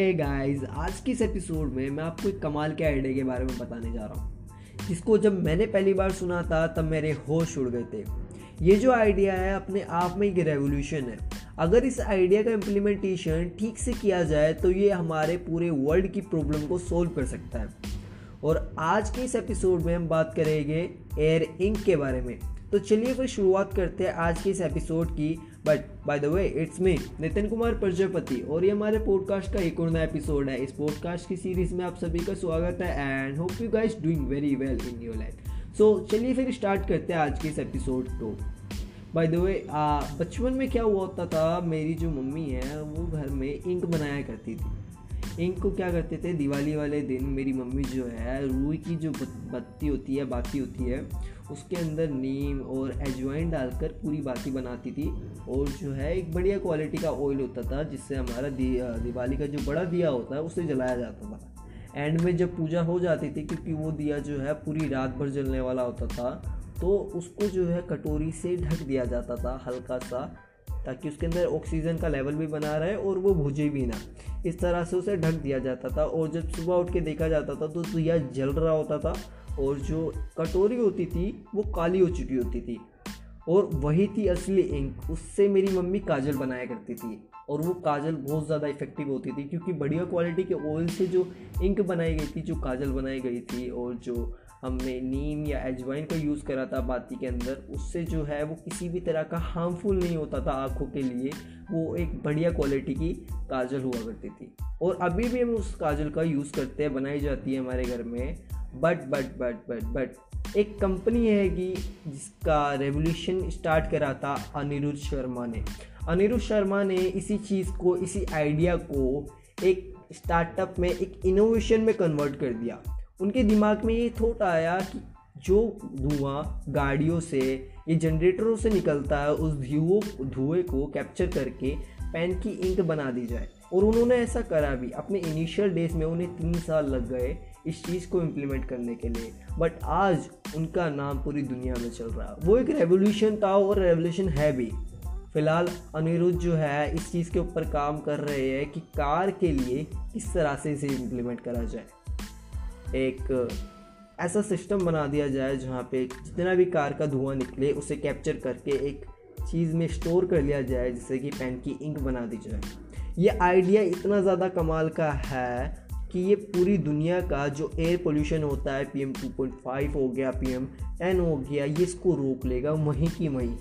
Hey guys आज की इस एपिसोड में मैं आपको एक कमाल के आइडिया के बारे में बताने जा रहा हूँ। जिसको जब मैंने पहली बार सुना था, तब मेरे होश उड़ गए थे। ये जो आइडिया है, अपने आप में एक रेवोल्यूशन है। अगर इस आइडिया का इम्प्लीमेंटेशन ठीक से किया जाए तो ये हमारे पूरे वर्ल्ड की प्रॉब्लम को सोल्व कर सकता है। और आज के इस एपिसोड में हम बात करेंगे एयर इंक के बारे में। तो चलिए फिर शुरुआत करते हैं आज के इस एपिसोड की। But by the way it's me Nitin Kumar, Prajapati. और ये हमारे पॉडकास्ट का एक और नया एपिसोड है। इस पॉडकास्ट की सीरीज़ में आप सभी का स्वागत है and hope you guys doing very well in your life so चलिए फिर स्टार्ट करते हैं आज के इस एपिसोड को। बाय द वे बचपन में क्या हुआ होता था? मेरी जो मम्मी है, वो घर में इंक बनाया करती थी। इंक को क्या करते थे दिवाली वाले दिन मेरी मम्मी जो है रूई की जो बत्ती होती है बाती होती है उसके अंदर नीम और एजवाइन डालकर पूरी बाती बनाती थी और जो है एक बढ़िया क्वालिटी का ऑयल होता था जिससे हमारा दी, दिवाली का जो बड़ा दिया होता है उसे जलाया जाता था। एंड में जब पूजा हो जाती थी क्योंकि वो दिया जो है पूरी रात भर जलने वाला होता था तो उसको जो है कटोरी से ढक दिया जाता था हल्का सा ताकि उसके अंदर ऑक्सीजन का लेवल भी बना रहे और वो भुजे भी ना। इस तरह से उसे ढक दिया जाता था और जब सुबह उठ के देखा जाता था तो दिया जल रहा होता था और जो कटोरी होती थी वो काली हो चुकी होती थी। और वही थी असली इंक उससे मेरी मम्मी काजल बनाया करती थी और वो काजल बहुत ज़्यादा इफ़ेक्टिव होती थी क्योंकि बढ़िया क्वालिटी के ऑयल से जो इंक बनाई गई थी, जो काजल बनाई गई थी और जो हमने नीम या एजवाइन का यूज़ करा था बाती के अंदर, उससे जो है वो किसी भी तरह का हार्मफुल नहीं होता था आँखों के लिए, वो एक बढ़िया क्वालिटी की काजल हुआ करती थी। और अभी भी हम उस काजल का यूज़ करते हैं, बनाई जाती है हमारे घर में। But but but but but एक कंपनी है कि जिसका रेवोल्यूशन स्टार्ट करा था अनिरुद्ध शर्मा ने। अनिरुद्ध शर्मा ने इसी चीज़ को, इसी आइडिया को एक स्टार्टअप में, एक इनोवेशन में कन्वर्ट कर दिया। उनके दिमाग में ये थॉट आया कि जो धुआँ गाड़ियों से, ये जनरेटरों से निकलता है, उस धुओं, धुएँ को कैप्चर करके पेन की इंक बना दी जाए। और उन्होंने ऐसा करा भी। अपने इनिशियल डेज़ में उन्हें तीन साल लग गए इस चीज़ को इम्प्लीमेंट करने के लिए। बट आज उनका नाम पूरी दुनिया में चल रहा है। वो एक रेवोल्यूशन था और रेवोल्यूशन है भी। फ़िलहाल अनिरुद्ध जो है, इस चीज़ के ऊपर काम कर रहे हैं कि कार के लिए किस तरह से इसे इम्प्लीमेंट करा जाए। एक, ऐसा सिस्टम बना दिया जाए जहाँ पे जितना भी कार का धुआँ निकले, उसे कैप्चर करके एक चीज़ में स्टोर कर लिया जाए, जिससे कि पेन की इंक बना दी जाए। ये आइडिया इतना ज़्यादा कमाल का है कि ये पूरी दुनिया का जो एयर पोल्यूशन होता है P M two point five हो गया पी एम टेन हो गया, ये इसको रोक लेगा, वहीं की वहीं।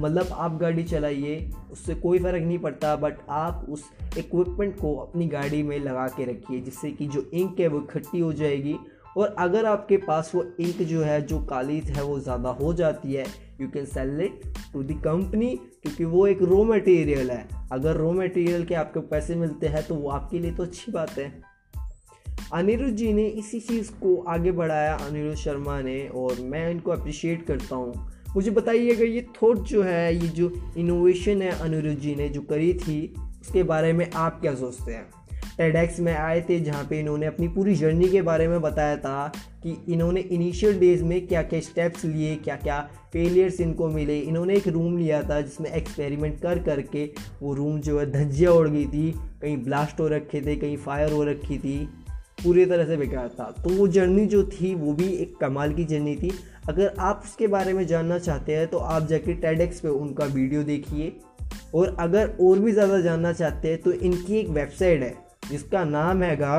मतलब आप गाड़ी चलाइए, उससे कोई फ़र्क नहीं पड़ता बट आप उस इक्विपमेंट को अपनी गाड़ी में लगा के रखिए, जिससे कि जो इंक है वो इकट्ठी हो जाएगी। और अगर आपके पास वो इंक जो है, जो काली है, वो ज़्यादा हो जाती है you can sell it to the company क्योंकि वो एक रॉ मटेरियल है। अगर रॉ मटेरियल के आपको पैसे मिलते हैं तो वो आपके लिए तो अच्छी बात है। अनिरुद्ध जी ने इसी चीज़ को आगे बढ़ाया, अनिरुद्ध शर्मा ने, और मैं इनको अप्रिशिएट करता हूँ। मुझे बताइएगा ये थॉट जो है, ये जो इनोवेशन है अनिरुद्ध जी ने जो करी थी, उसके बारे में आप क्या सोचते हैं? टेडेक्स में आए थे, जहाँ पे इन्होंने अपनी पूरी जर्नी के बारे में बताया था कि इन्होंने इनिशियल डेज़ में क्या क्या स्टेप्स लिए क्या क्या फेलियर्स इनको मिले। इन्होंने एक रूम लिया था, जिसमें एक्सपेरिमेंट कर करके वो रूम जो है, धज्जियाँ उड़ गई थी। कहीं ब्लास्ट हो रखे थे, कहीं फायर हो रखी थी। पूरी तरह से बेकार था। तो वो जर्नी जो थी, वो भी एक कमाल की जर्नी थी। अगर आप उसके बारे में जानना चाहते हैं तो आप जाके टेडेक्स पे उनका वीडियो देखिए। और अगर और भी ज़्यादा जानना चाहते हैं तो इनकी एक वेबसाइट है, जिसका नाम हैगा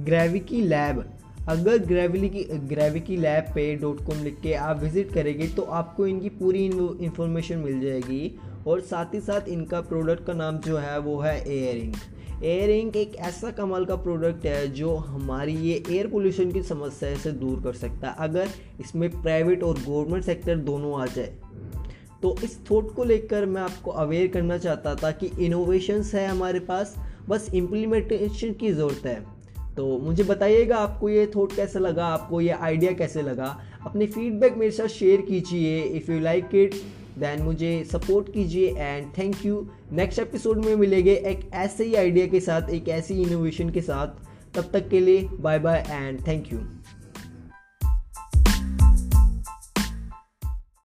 ग्रेविकी लैब अगर ग्रेविली की ग्रेविकी लैब पे डॉट कॉम लिख के आप विज़िट करेंगे तो आपको इनकी पूरी इन्फॉर्मेशन मिल जाएगी। और साथ ही साथ इनका प्रोडक्ट का नाम जो है, वो है एयरिंग एयर इंक एक ऐसा कमाल का प्रोडक्ट है जो हमारी ये एयर पोल्यूशन की समस्या से दूर कर सकता है, अगर इसमें प्राइवेट और गवर्नमेंट सेक्टर दोनों आ जाए। तो इस थॉट को लेकर मैं आपको अवेयर करना चाहता था कि इनोवेशंस है हमारे पास, बस इम्प्लीमेंटेशन की ज़रूरत है। तो मुझे बताइएगा आपको ये थॉट कैसा लगा, आपको ये आइडिया कैसे लगा? अपने फीडबैक मेरे साथ शेयर कीजिए। If you like it then मुझे सपोर्ट कीजिए and thank you next episode में मिलेंगे एक ऐसे ही आइडिया के साथ, एक ऐसी इनोवेशन के साथ. तब तक के लिए bye bye and thank you